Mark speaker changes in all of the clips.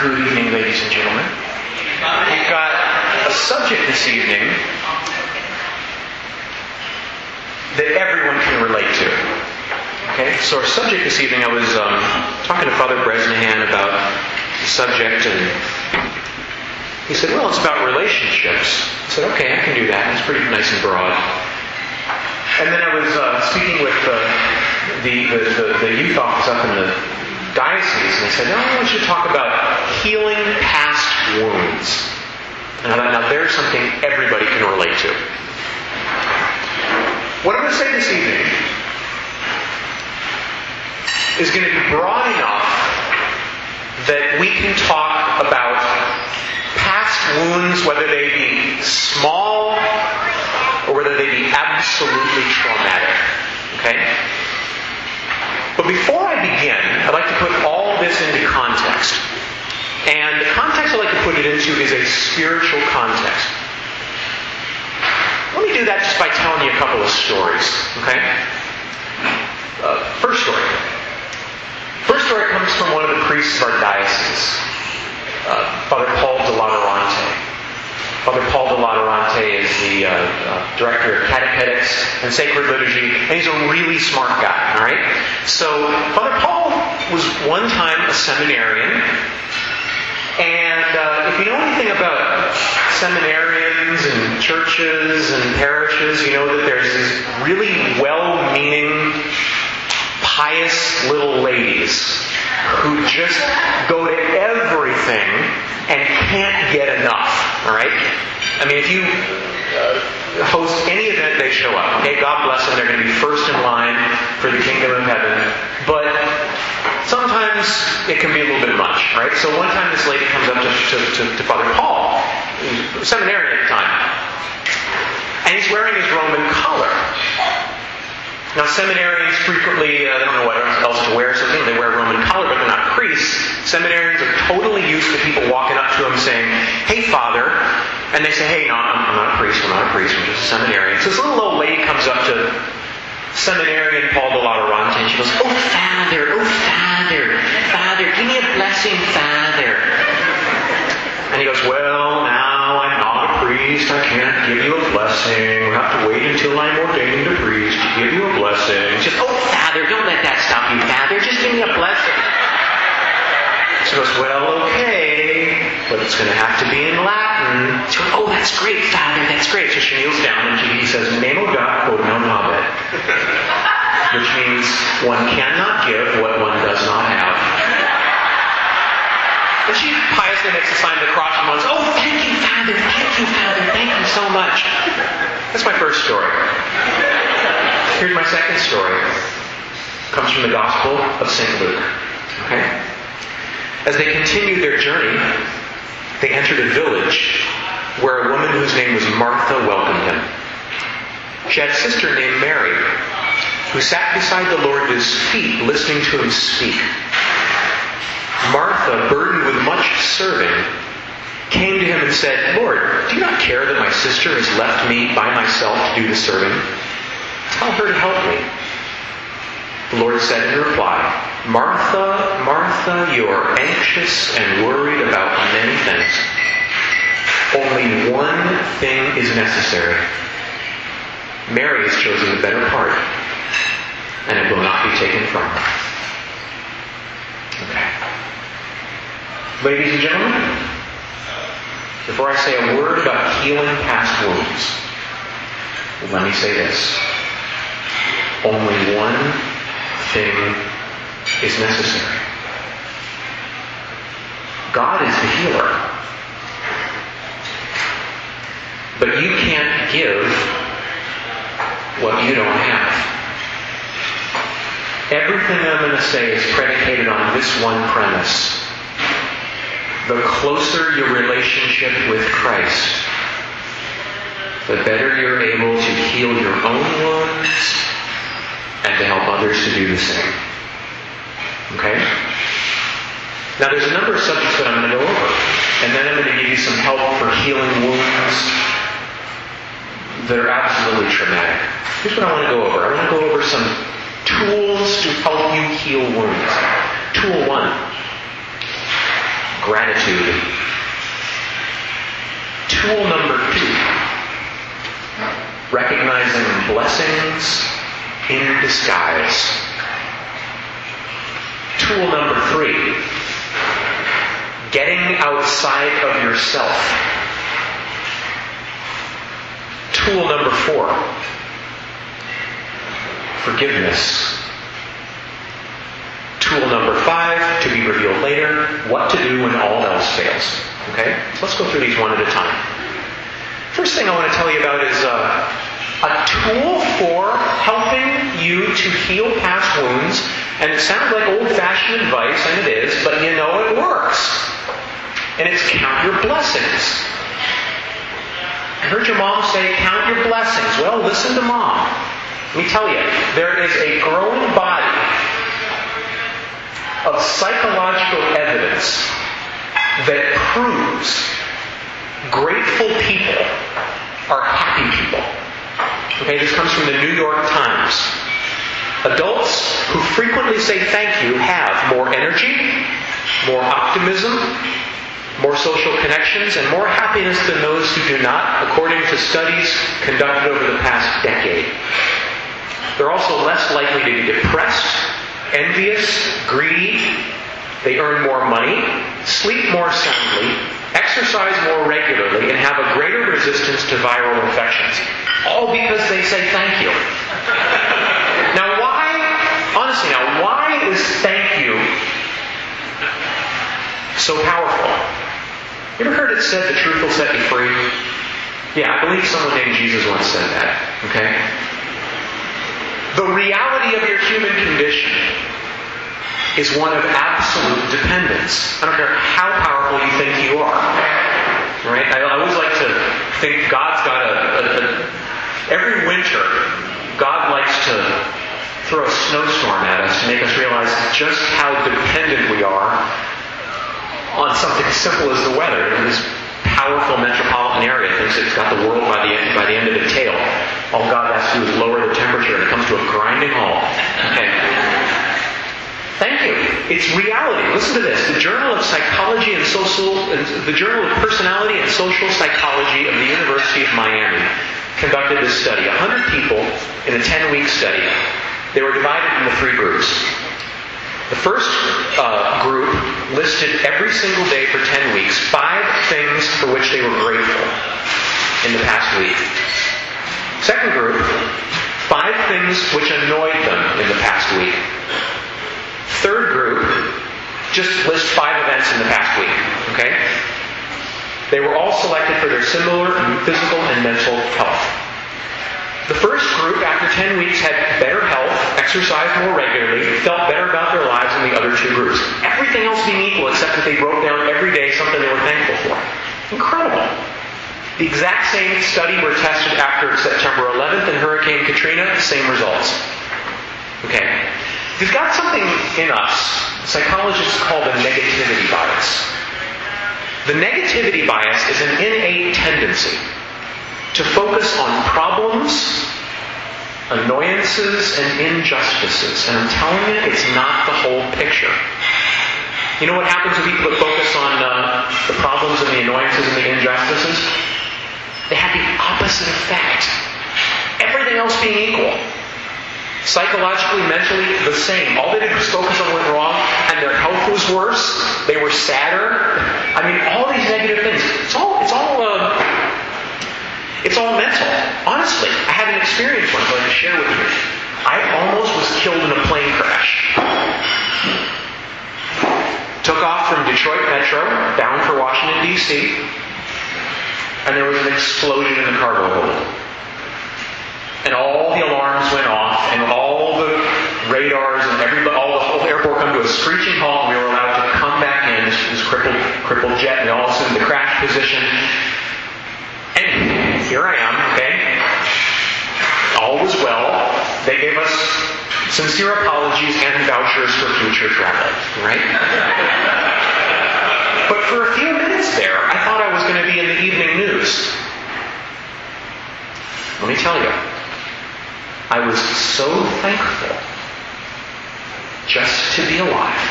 Speaker 1: Good evening, ladies and gentlemen. We've got a subject this evening that everyone can relate to. Okay, so our subject this evening, I was um, talking to Father Bresnahan about the subject, and he said, "Well, it's about relationships." I said, "Okay, I can do that. It's pretty nice and broad." And then I was uh, speaking with uh, the, the, the, the youth office up in the diocese, and said, "No, I want you to talk about healing past wounds." And I thought, now there's something everybody can relate to. What I'm going to say this evening is going to be broad enough that we can talk about past wounds, whether they be small or whether they be absolutely traumatic. Okay? But before I begin, I'd like to put all this into context. And the context I'd like to put it into is a spiritual context. Let me do that just by telling you a couple of stories. Okay? Uh, first story. First story comes from one of the priests of our diocese, uh, Father Paul de Laterante. Father Paul de Laterante is the uh, uh, director of catechetics and sacred liturgy, and he's a really smart guy. All right. So Father Paul was one time a seminarian, and uh, if you know anything about seminarians and churches and parishes, you know that there's these really well-meaning, pious little ladies who just go to everything and can't get enough. All right? I mean, if you uh, host any event, they show up. Okay, God bless them. They're going to be first in line for the kingdom of heaven. But sometimes it can be a little bit much. Right? So one time, this lady comes up to, to, to, to Father Paul, seminary at the time, and he's wearing his Roman collar. Now, seminarians frequently, uh, they don't know what else to wear, so they wear a Roman collar, but they're not priests. Seminarians are totally used to people walking up to them saying, Hey, Father. And they say, Hey, no, I'm, I'm not a priest, I'm not a priest, I'm just a seminarian. So this little old lady comes up to seminarian Paul de la Laterante, and she goes, Oh, Father, oh, Father, Father, give me a blessing, Father. And he goes, Well, now I'm priest. I can't give you a blessing. We'll have to wait until I'm ordained a priest to give you a blessing. Goes, Oh, Father, don't let that stop you, Father. Just give me a blessing. She goes, Well, okay, but it's going to have to be in Latin. Oh, that's great, Father, that's great. So she kneels down and she, he says, Nemo dat quod non habet. Which means one cannot give what one does not have. And she piously makes a sign of the cross and goes, Oh, thank you, Father, thank you, Father, thank you so much. That's my first story. Here's my second story. It comes from the Gospel of St. Luke. Okay? As they continued their journey, they entered a village where a woman whose name was Martha welcomed him. She had a sister named Mary, who sat beside the Lord at his feet, listening to him speak. Martha, burdened with much serving, came to him and said, Lord, do you not care that my sister has left me by myself to do the serving? Tell her to help me. The Lord said in reply, Martha, Martha, you are anxious and worried about many things. Only one thing is necessary. Mary has chosen the better part, and it will not be taken from her. Okay. Ladies and gentlemen, before I say a word about healing past wounds, let me say this. Only one thing is necessary. God is the healer. But you can't give what you don't have. Everything I'm going to say is predicated on this one premise. The closer your relationship with Christ, the better you're able to heal your own wounds and to help others to do the same. Okay? Now there's a number of subjects that I'm going to go over. And then I'm going to give you some help for healing wounds that are absolutely traumatic. Here's what I want to go over. I want to go over some tools to help you heal wounds. Tool one. Gratitude. Tool number two, recognizing blessings in disguise. Tool number three, getting outside of yourself. Tool number four, forgiveness. Tool number five, to be revealed later, what to do when all else fails. Okay? Let's go through these one at a time. First thing I want to tell you about is uh, a tool for helping you to heal past wounds. And it sounds like old fashioned advice, and it is, but you know it works. And it's count your blessings. I heard your mom say, count your blessings. Well, listen to mom. Let me tell you, there is a growing body of psychological evidence that proves grateful people are happy people. Okay, this comes from the New York Times. Adults who frequently say thank you have more energy, more optimism, more social connections, and more happiness than those who do not, according to studies conducted over the past decade. They're also less likely to be depressed, envious, greedy. They earn more money, sleep more soundly, exercise more regularly, and have a greater resistance to viral infections. All because they say thank you. Now, why, honestly, now, why is thank you so powerful? You ever heard it said the truth will set you free? Yeah, I believe someone named Jesus once said that. Okay? The reality of your human condition is one of absolute dependence. I don't care how powerful you think you are. Right? I always like to think God's got a, a, a every winter, God likes to throw a snowstorm at us to make us realize just how dependent we are on something as simple as the weather. In this powerful metropolitan area thinks it's got the world by the by the end of the tail. All God has to do is lower the temperature and it comes to a grinding halt. Okay. Thank you. It's reality. Listen to this. The Journal of Psychology and Social, the Journal of Personality and Social Psychology of the University of Miami conducted this study. 100 people in a 10-week study. They were divided into three groups. The first uh, group listed every single day for 10 weeks five things for which they were grateful in the past week. Second group, five things which annoyed them in the past week. Third group, just list five events in the past week. Okay? They were all selected for their similar physical and mental health. The first group, after 10 weeks, had better health, exercised more regularly, felt better about their lives than the other two groups. Everything else being equal, except that they wrote down every day something they were thankful for. Incredible. The exact same study were tested after September 11th and Hurricane Katrina, same results. Okay. We've got something in us, psychologists call the negativity bias. The negativity bias is an innate tendency to focus on problems, annoyances, and injustices. And I'm telling you, it's not the whole picture. You know what happens to people focus on uh, the problems and the annoyances and the injustices? They had the opposite effect. Everything else being equal. Psychologically, mentally, the same. All they did was focus on what went wrong, and their health was worse. They were sadder. I mean, all these negative things. It's all, it's all, uh, it's all mental. Honestly, I had an experience once I'm going to share with you. I almost was killed in a plane crash. Took off from Detroit Metro, bound for Washington, D.C., and there was an explosion in the cargo hold. And all the alarms went off, and all the radars and everybody, all the whole airport come to a screeching halt, and we were allowed to come back in, this, this crippled, crippled jet, and all assumed the crash position. And here I am, okay? All was well. They gave us sincere apologies and vouchers for future travel, right? but for a few minutes there, I thought I was going to be in the evening news. Let me tell you, I was so thankful just to be alive.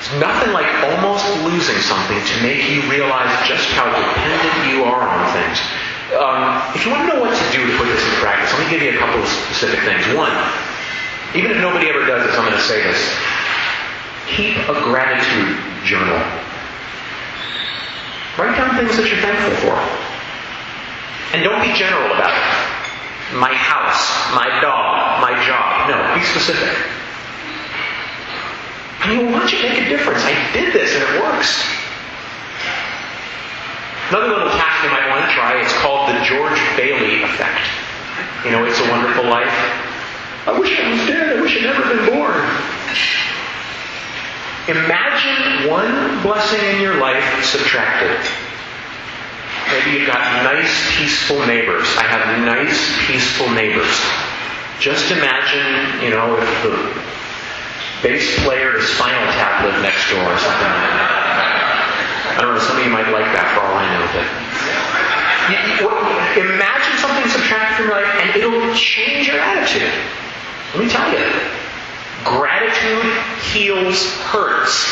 Speaker 1: It's nothing like almost losing something to make you realize just how dependent you are on things. Um, if you want to know what to do to put this into practice, let me give you a couple of specific things. One, even if nobody ever does this, I'm going to say this. Keep a gratitude journal. Write down things that you're thankful for. And don't be general about it. My house, my dog, my job. No, be specific. I mean, watch it make a difference. I did this and it works. Another little task you might want to try, it's called the George Bailey effect. You know, it's a wonderful life. I wish I was dead. I wish I'd never been born. Imagine one blessing in your life subtracted. Maybe you've got nice, peaceful neighbors. I have nice, peaceful neighbors. Just imagine, you know, if the bass player to Spinal Tap lived next door or something like that. I don't know, some of you might like that for all I know, but imagine something subtracted from life and it'll change your attitude. Let me tell you. Gratitude heals hurts,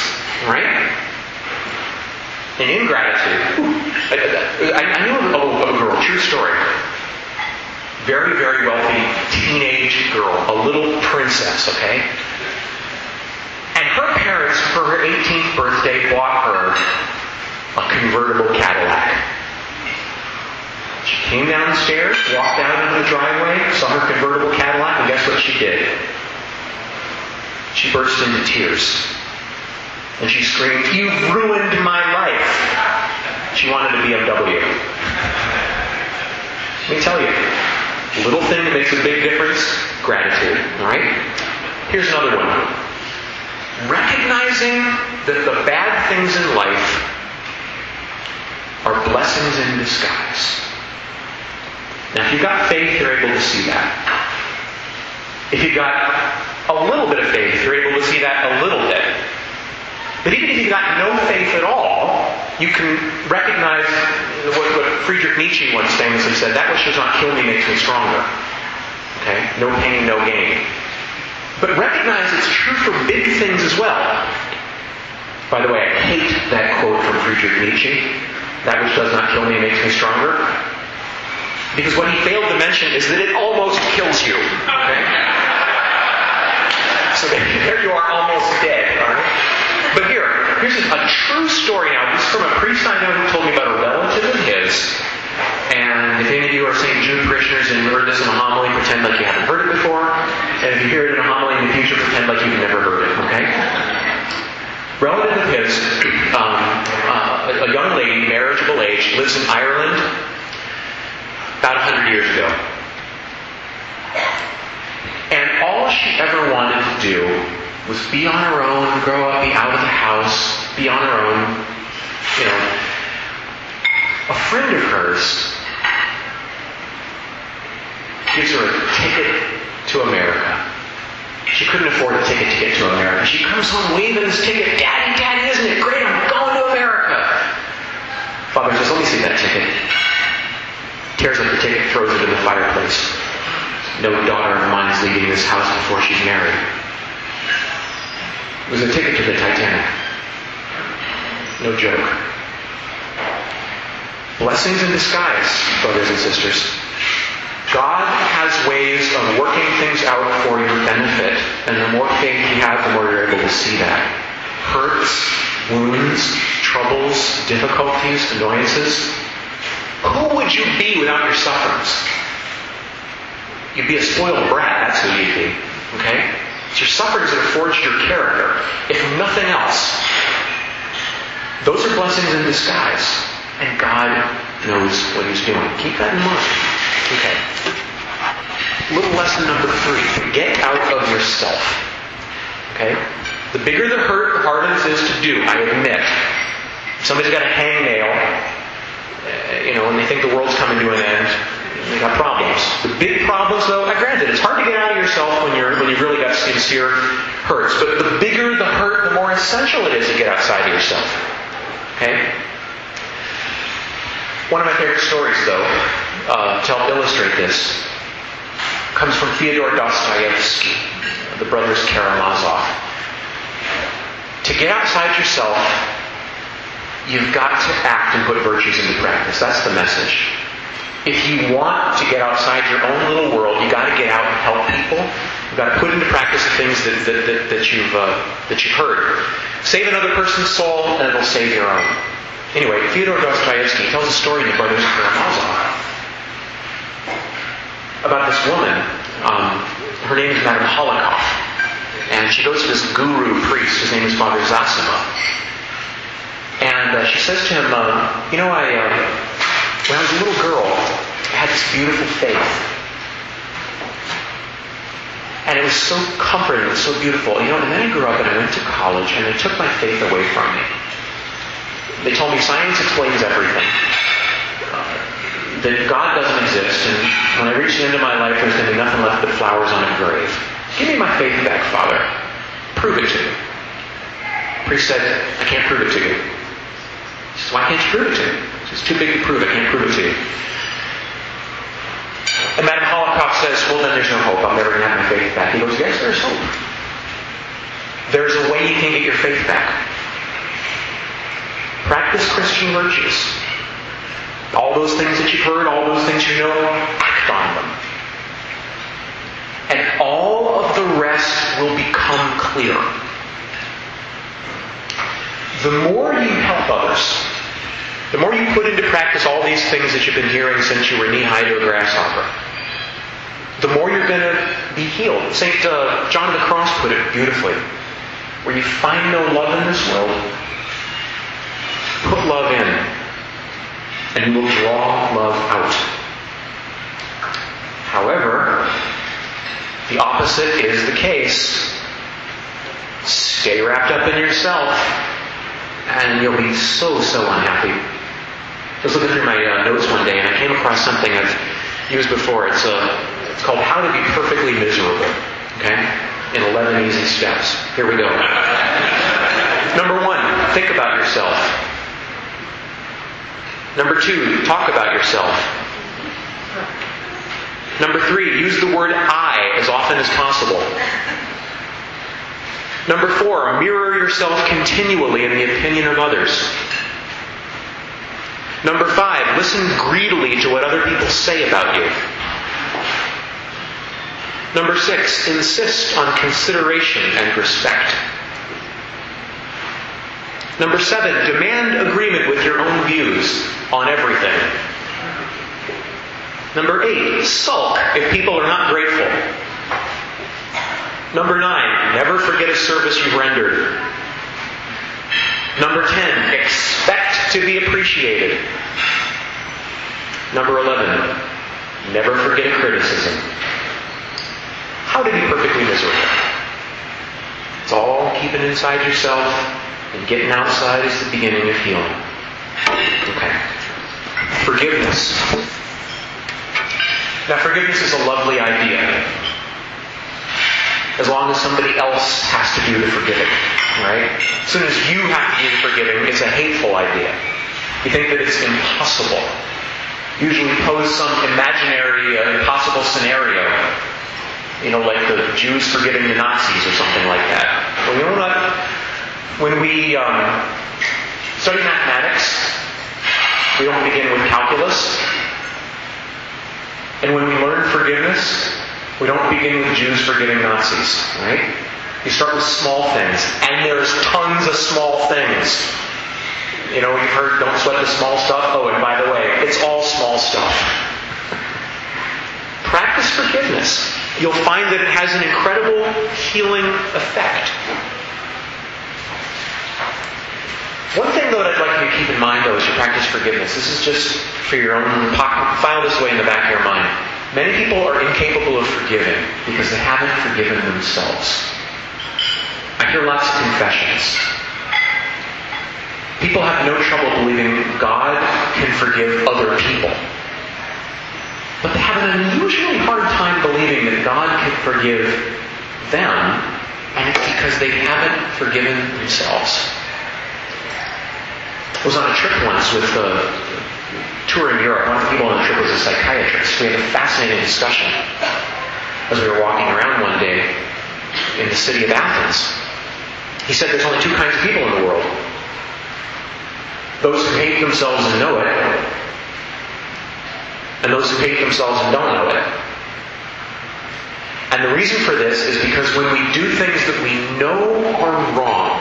Speaker 1: right? And ingratitude. I, I knew a, a girl, true story. Very, very wealthy teenage girl, a little princess, okay? And her parents, for her 18th birthday, bought her a convertible Cadillac. She came downstairs, walked out into the driveway, saw her convertible Cadillac, and guess what she did? She burst into tears. And she screamed, You've ruined my life. She wanted a BMW. Let me tell you, little thing that makes a big difference, gratitude. Alright? Here's another one. Recognizing that the bad things in life are blessings in disguise. Now, if you've got faith, you're able to see that. If you've got a little bit of faith, you're able to see that a little bit. But even if you've got no faith at all, you can recognize what, what Friedrich Nietzsche once famously said, that which does not kill me makes me stronger. Okay? No pain, no gain. But recognize it's true for big things as well. By the way, I hate that quote from Friedrich Nietzsche. That which does not kill me makes me stronger. Because what he failed to mention is that it almost kills you. Okay? So there you are, almost dead. But here, here's a, a true story now. This is from a priest I know who told me about a relative of his. And if any of you are St. Jude parishioners and you heard this in a homily, pretend like you haven't heard it before. And if you hear it in a homily in the future, pretend like you've never heard it. Okay? Relative of his, um, uh, a young lady, marriageable age, lives in Ireland about 100 years ago. And all she ever wanted to do was be on her own, grow up, be out of the house, be on her own. You know, a friend of hers gives her a ticket to America. She couldn't afford a ticket to get to America. She comes home waving this ticket. Daddy, Daddy, isn't it great? I'm going to America. Father says, let me see that ticket. Tears up the ticket, throws it in the fireplace. No daughter of mine is leaving this house before she's married. It was a ticket to the Titanic. No joke. Blessings in disguise, brothers and sisters. God has ways of working things out for your benefit, and the more faith you have, the more you're able to see that. Hurts, wounds, troubles, difficulties, annoyances. Who would you be without your sufferings? You'd be a spoiled brat, that's who you'd be. Okay? It's your sufferings that have forged your character, if nothing else. Those are blessings in disguise. And God knows what He's doing. Keep that in mind. Okay. Little lesson number three. Get out of yourself. Okay? The bigger the hurt, the harder this is to do, I admit. Somebody's got a hangnail, uh, you know, and they think the world's coming to an end. They got problems. The big problems, though, I granted, it's hard to get out of yourself when you're when you've really got sincere hurts. But the bigger the hurt, the more essential it is to get outside of yourself. Okay? One of my favorite stories, though, uh, to help illustrate this, comes from Fyodor Dostoevsky, the brothers Karamazov. to get outside yourself, you've got to act and put virtues into practice. That's the message. If you want to get outside your own little world, you've got to get out and help people. Got to put into practice the things that, that, that, that you've uh, that you've heard. Save another person's soul, and it'll save your own. Anyway, Fyodor Dostoevsky tells a story in the Brothers Karamazov about this woman. Um, her name is Madame Hohlakov. And she goes to this guru priest. His name is Father Zosima. And uh, she says to him, uh, You know, I, uh, when I was a little girl, I had this beautiful faith. And it was so comforting, it was so beautiful. You know, and then I grew up and I went to college and they took my faith away from me. They told me science explains everything uh, that God doesn't exist, and when I reach the end of my life, there's going to be nothing left but flowers on a grave. Give me my faith back, Father. Prove it to me. Priest said, I can't prove it to you. He says, Why can't you prove it to me? It's too big to prove. I can't prove it to you. And Madame Hohlakov says, Well, then there's no hope. I'm never going to have my faith back. He goes, Yes, there's hope. There's a way you can get your faith back. Practice Christian virtues. All those things that you've heard, all those things you know, act on them. And all of the rest will become clear. The more you help others, the more you put into practice all these things that you've been hearing since you were knee high to a grasshopper, going to be healed. St. Uh, John of the Cross put it beautifully. Where you find no love in this world, put love in and you will draw love out. However, the opposite is the case. Stay wrapped up in yourself, and you'll be so, so unhappy. I was looking through my uh, notes one day, and I came across something I've used before. It's, uh, it's called How to Be Perfectly Miserable. Okay? In 11 easy steps. Here we go. Number one, think about yourself. Number two, talk about yourself. Number three, use the word I as often as possible. Number four, mirror yourself continually in the opinion of others. Number five, listen greedily to what other people say about you. Number six, insist on consideration and respect. Number seven, demand agreement with your own views on everything. Number eight, sulk if people are not grateful. Number nine, never forget a service you've rendered. Number ten, expect to be appreciated. Number eleven, never forget criticism. How to be perfectly miserable? It's all keeping inside yourself and getting outside is the beginning of healing. Okay. Forgiveness. Now, forgiveness is a lovely idea. As long as somebody else has to do the forgiving, right? As soon as you have to do the forgiving, it's a hateful idea. You think that it's impossible. Usually pose some imaginary, uh, impossible scenario. You know, like the Jews forgiving the Nazis or something like that. What? When we um, study mathematics, we don't begin with calculus. And when we learn forgiveness, we don't begin with Jews forgiving Nazis, right? You start with small things, and there's tons of small things. You know, you've heard don't sweat the small stuff. Oh, and by the way, it's all small stuff. Practice forgiveness. You'll find that it has an incredible healing effect. One thing, though, that I'd like you to keep in mind, though, as you practice forgiveness, this is just for your own pocket, file this away in the back of your mind. Many people are incapable of forgiving because they haven't forgiven themselves. I hear lots of confessions. People have no trouble believing God can forgive other people. But they have an unusually hard time believing that forgive them, and it's because they haven't forgiven themselves. I was on a trip once with a tour in Europe. One of the people on the trip was a psychiatrist. We had a fascinating discussion as we were walking around one day in the city of Athens. He said there's only two kinds of people in the world those who hate themselves and know it, and those who hate themselves and don't know it. And the reason for this is because when we do things that we know are wrong,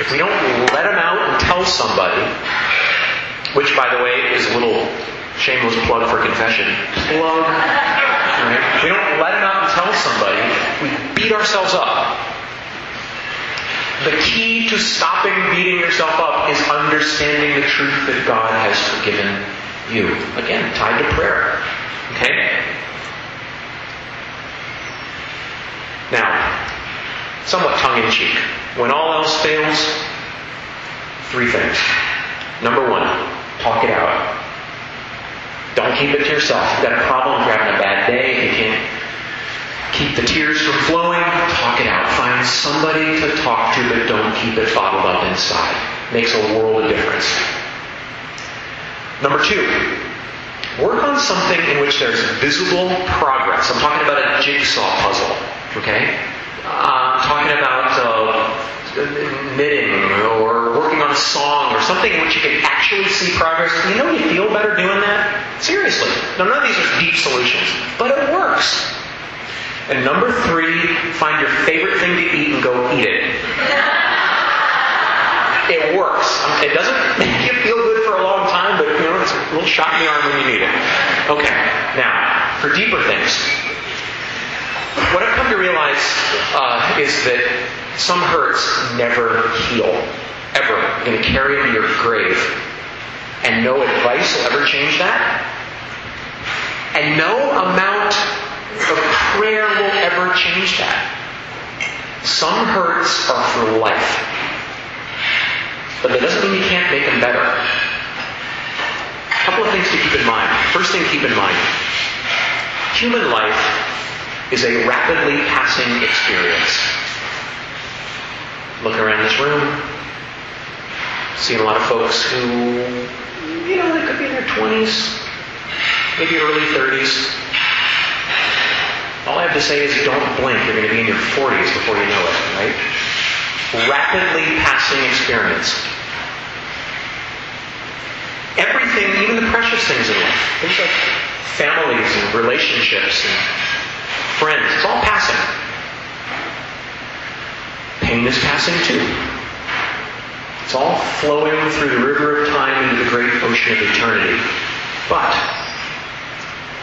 Speaker 1: if we don't let them out and tell somebody, which by the way is a little shameless plug for confession, plug, right? We don't let them out and tell somebody, we beat ourselves up. The key to stopping beating yourself up is understanding the truth that God has forgiven you. Again, tied to prayer. Okay? Now, somewhat tongue in cheek. When all else fails, three things. Number one, talk it out. Don't keep it to yourself. If you've got a problem, if you're having a bad day, you can't keep the tears from flowing, talk it out. Find somebody to talk to, but don't keep it bottled up inside. Makes a world of difference. Number two, work on something in which there's visible progress. I'm talking about a jigsaw puzzle. Okay? I'm talking about uh, knitting or working on a song or something in which you can actually see progress. You know you feel better doing that? Seriously. Now none of these are deep solutions, but it works. And number three, find your favorite thing to eat and go eat it. It works. It doesn't make you feel good for a long time, but you know, it's a little shot in the arm when you need it. Okay. Now, for deeper things, what I've come to realize uh, is that some hurts never heal, ever. You're going to carry them to your grave. And no advice will ever change that. And no amount of prayer will ever change that. Some hurts are for life. But that doesn't mean you can't make them better. A couple of things to keep in mind. First thing to keep in mind human life is a rapidly passing experience. Looking around this room, seeing a lot of folks who, you know, they could be in their 20s, maybe early 30s. All I have to say is don't blink. You're going to be in your 40s before you know it, right? Rapidly passing experience. Everything, even the precious things in life, things like families and relationships and friends. It's all passing. Pain is passing too. It's all flowing through the river of time into the great ocean of eternity. But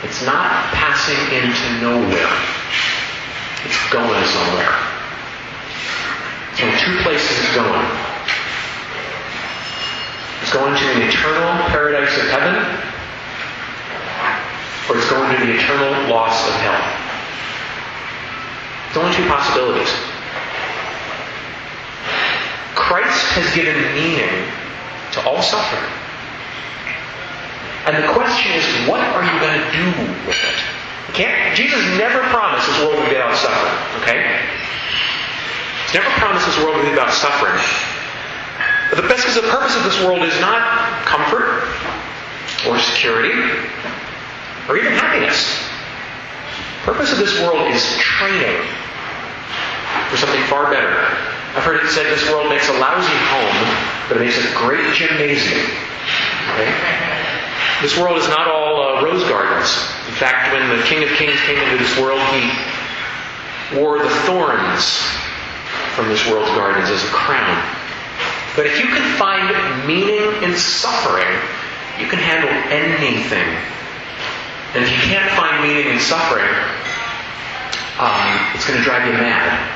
Speaker 1: it's not passing into nowhere. It's going somewhere. So two places it's going. It's going to an eternal paradise of heaven, or it's going to the eternal loss of hell. There's only two possibilities. Christ has given meaning to all suffering. And the question is, what are you going to do with it? can't, Jesus never promised this world would be without suffering, okay? He's never promised this world would be without suffering. But the best because the purpose of this world is not comfort or security or even happiness. The purpose of this world is training for something far better. I've heard it said this world makes a lousy home, but it makes a great gymnasium. Okay? This world is not all uh, rose gardens. In fact, when the King of Kings came into this world, he wore the thorns from this world's gardens as a crown. But if you can find meaning in suffering, you can handle anything. And if you can't find meaning in suffering, um, it's going to drive you mad.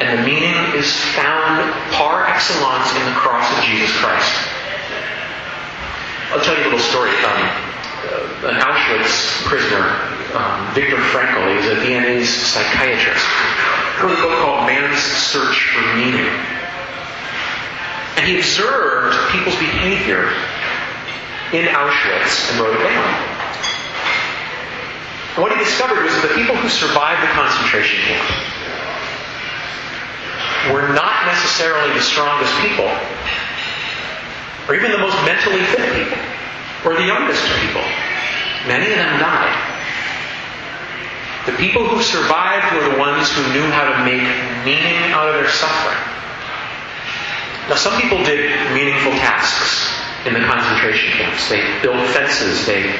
Speaker 1: And the meaning is found par excellence in the cross of Jesus Christ. I'll tell you a little story. Um, uh, an Auschwitz prisoner, um, Viktor Frankl, he was a Viennese psychiatrist, wrote a book called Man's Search for Meaning. And he observed people's behavior in Auschwitz and wrote it down. What he discovered was that the people who survived the concentration camp were not necessarily the strongest people, or even the most mentally fit people, or the youngest people. Many of them died. The people who survived were the ones who knew how to make meaning out of their suffering. Now, some people did meaningful tasks in the concentration camps. They built fences, they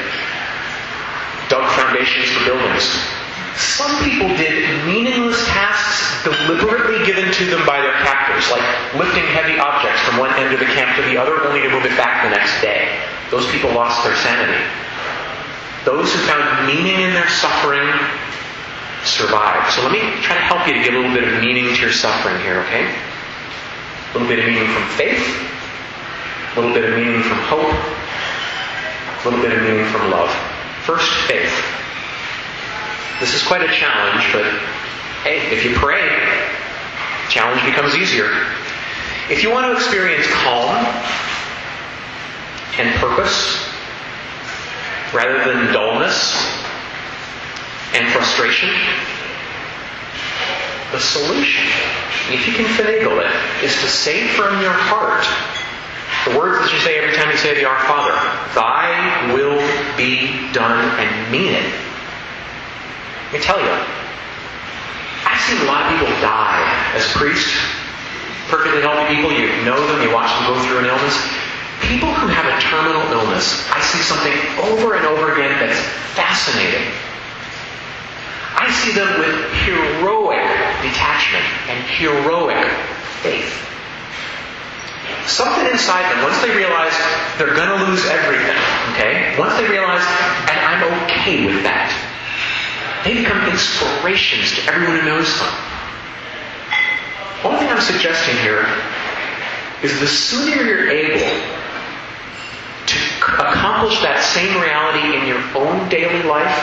Speaker 1: dug foundations for buildings. Some people did meaningless tasks deliberately given to them by their captors, like lifting heavy objects from one end of the camp to the other, only to move it back the next day. Those people lost their sanity. Those who found meaning in their suffering survived. So let me try to help you to get a little bit of meaning to your suffering here, okay? A little bit of meaning from faith, a little bit of meaning from hope, a little bit of meaning from love. First, faith. This is quite a challenge, but hey, if you pray, challenge becomes easier. If you want to experience calm and purpose rather than dullness and frustration, the solution, if you can finagle it, is to say from your heart the words that you say every time you say the Our Father. Thy will be done and mean it. Let me tell you, I've seen a lot of people die as priests. Perfectly healthy people, you know them, you watch them go through an illness. People who have a terminal illness, I see something over and over again that's fascinating. I see them with heroic detachment and heroic faith something inside them, once they realize they're going to lose everything, okay? Once they realize, and I'm okay with that, they become inspirations to everyone who knows them. One thing I'm suggesting here is the sooner you're able to accomplish that same reality in your own daily life,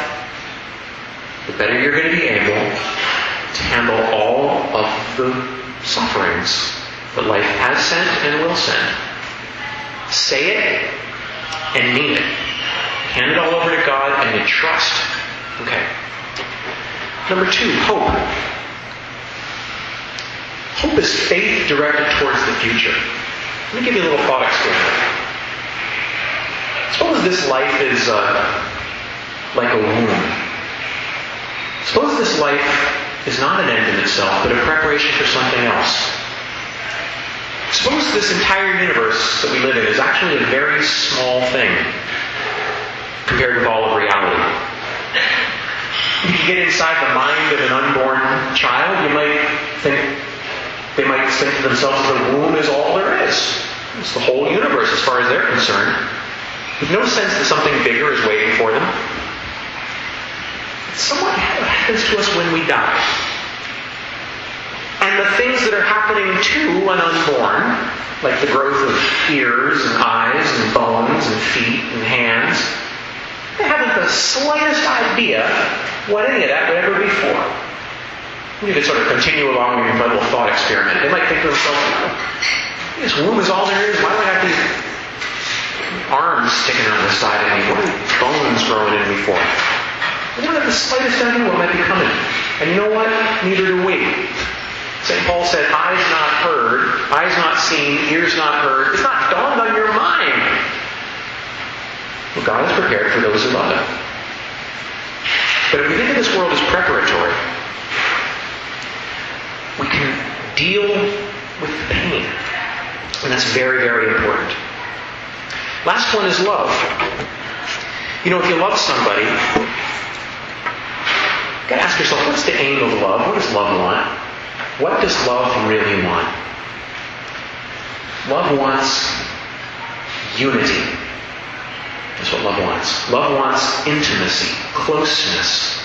Speaker 1: the better you're going to be able to handle all of the sufferings that life has sent and will send. Say it and mean it. Hand it all over to God and you trust. Okay. Number two, hope. Hope is faith directed towards the future. Let me give you a little thought experiment. Suppose this life is uh, like a womb. Suppose this life is not an end in itself, but a preparation for something else. Suppose this entire universe that we live in is actually a very small thing compared with all of reality. You get inside the mind of an unborn child, you might think they might think to themselves the womb is all there is. It's the whole universe as far as they're concerned. With no sense that something bigger is waiting for them. It's somewhat happens to us when we die. And the things that are happening to an unborn, like the growth of ears and eyes and bones and feet and hands, they haven't the slightest idea what any of that would ever be for. You could sort of continue along with your little thought experiment. They might think to themselves, this womb is all there is. Why do I have these arms sticking out the side of me? What are bones growing in me for? They don't have the slightest idea what might be coming. And you know what? Neither do we. St. Paul said, eyes not heard, eyes not seen, ears not heard. It's not dawned on your mind. Well, God is prepared for those who love Him. But if we think of this world as preparatory, we can deal with pain. And that's very, very important. Last one is love. You know, if you love somebody, you gotta ask yourself, what's the aim of love? What does love want? What does love really want? Love wants unity. That's what love wants. Love wants intimacy, closeness.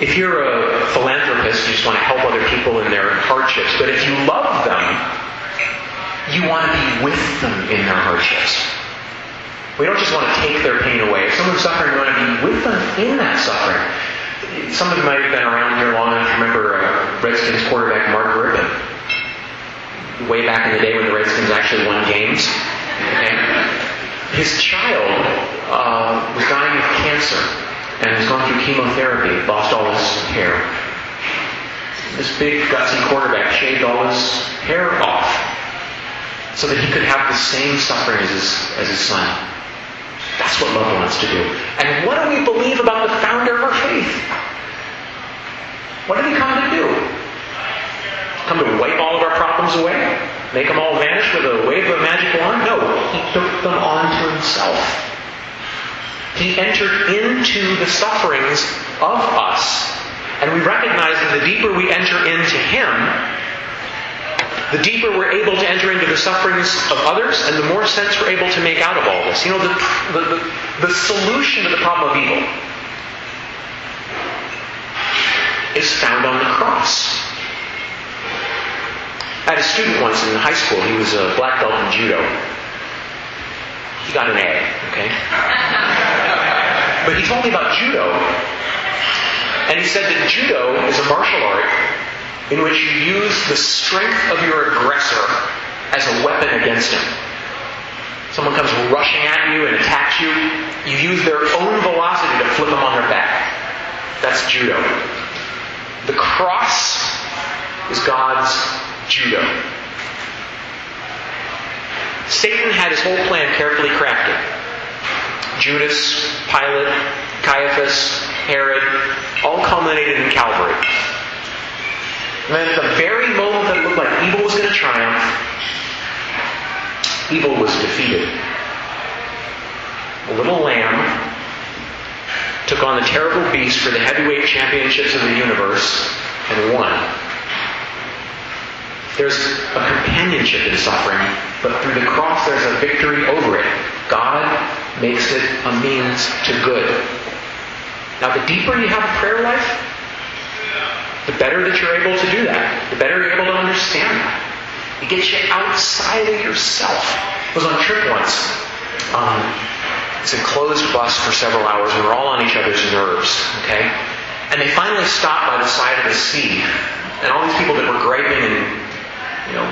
Speaker 1: If you're a philanthropist, you just want to help other people in their hardships. But if you love them, you want to be with them in their hardships. We don't just want to take their pain away. If someone's suffering, we want to be with them in that suffering. Some of you might have been around here long enough to remember uh, Redskins quarterback Mark Rypien. Way back in the day when the Redskins actually won games. Okay? His child uh, was dying of cancer and has going through chemotherapy, lost all his hair. This big gutsy quarterback shaved all his hair off so that he could have the same suffering as his, as his son. That's what love wants to do. And what do we believe about the founder of our faith? What did he come to do? Come to wipe all of our problems away? Make them all vanish with a wave of a magic wand? No, he took them onto himself. He entered into the sufferings of us. And we recognize that the deeper we enter into him, the deeper we're able to enter into the sufferings of others, and the more sense we're able to make out of all this. You know, the, the, the, the solution to the problem of evil is found on the cross. I had a student once in high school. He was a black belt in judo. He got an A, okay? But he told me about judo. And he said that judo is a martial art in which you use the strength of your aggressor as a weapon against him. Someone comes rushing at you and attacks you, you use their own velocity to flip them on their back. That's judo. The cross is God's judo. Satan had his whole plan carefully crafted. Judas, Pilate, Caiaphas, Herod, all culminated in Calvary. And then at the very moment that it looked like evil was going to triumph, evil was defeated. A little lamb took on the terrible beast for the heavyweight championships of the universe and won. There's a companionship in suffering, but through the cross there's a victory over it. God makes it a means to good. Now, the deeper you have a prayer life, the better that you're able to do that. The better you're able to understand that. It gets you outside of yourself. I was on a trip once. Um, it's a closed bus for several hours. We were all on each other's nerves, okay? And they finally stopped by the side of the sea. And all these people that were griping and, you know,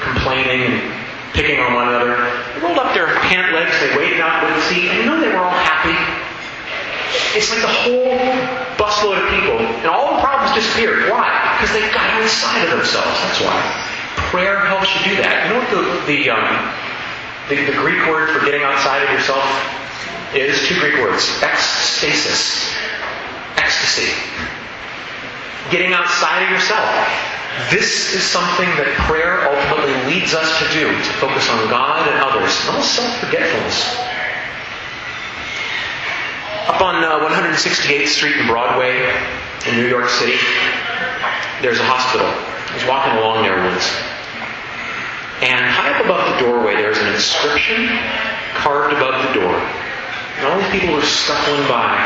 Speaker 1: complaining and picking on one another, they rolled up their pant legs, they waded out to the sea, and you know they were all happy. It's like the whole busload of people, and all the problems disappeared. Why? Because they got outside of themselves. That's why. Prayer helps you do that. You know what the the, um, the the Greek word for getting outside of yourself is? Two Greek words: ecstasis, ecstasy. Getting outside of yourself. This is something that prayer ultimately leads us to do, to focus on God and others, almost self-forgetfulness. Up on uh, 168th Street and Broadway in New York City, there's a hospital. I was walking along there once. And high up above the doorway, there's an inscription carved above the door. And all these people were scuffling by,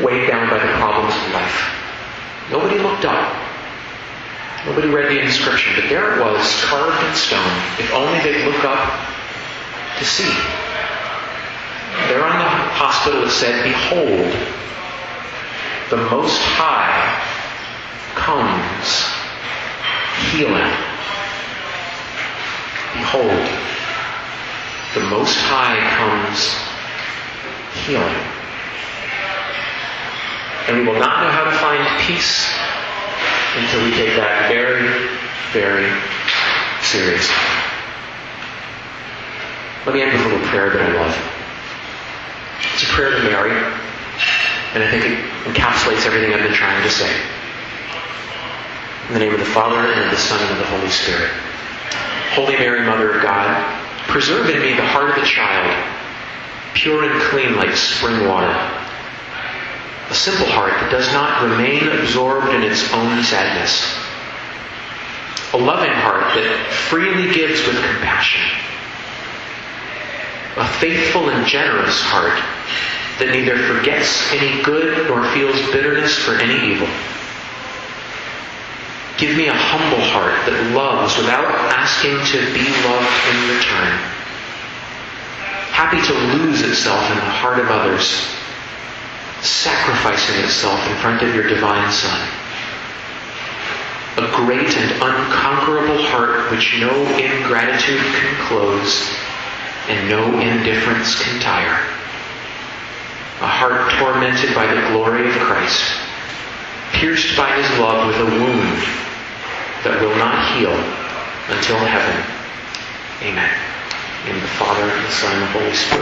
Speaker 1: weighed down by the problems of life. Nobody looked up. Nobody read the inscription, but there it was, carved in stone. If only they'd look up to see. There on the hospital it said, Behold, the Most High comes healing. Behold, the Most High comes healing. And we will not know how to find peace until we take that very, very seriously. Let me end with a little prayer that I love. It's a prayer to Mary, and I think it encapsulates everything I've been trying to say. In the name of the Father, and of the Son, and of the Holy Spirit. Holy Mary, Mother of God, preserve in me the heart of a child, pure and clean like spring water. A simple heart that does not remain absorbed in its own sadness. A loving heart that freely gives with compassion a faithful and generous heart that neither forgets any good nor feels bitterness for any evil. Give me a humble heart that loves without asking to be loved in return. Happy to lose itself in the heart of others, sacrificing itself in front of your divine Son. A great and unconquerable heart which no ingratitude can close and no indifference can tire. A heart tormented by the glory of Christ, pierced by his love with a wound that will not heal until heaven. Amen. In the Father, and the Son, and the Holy Spirit.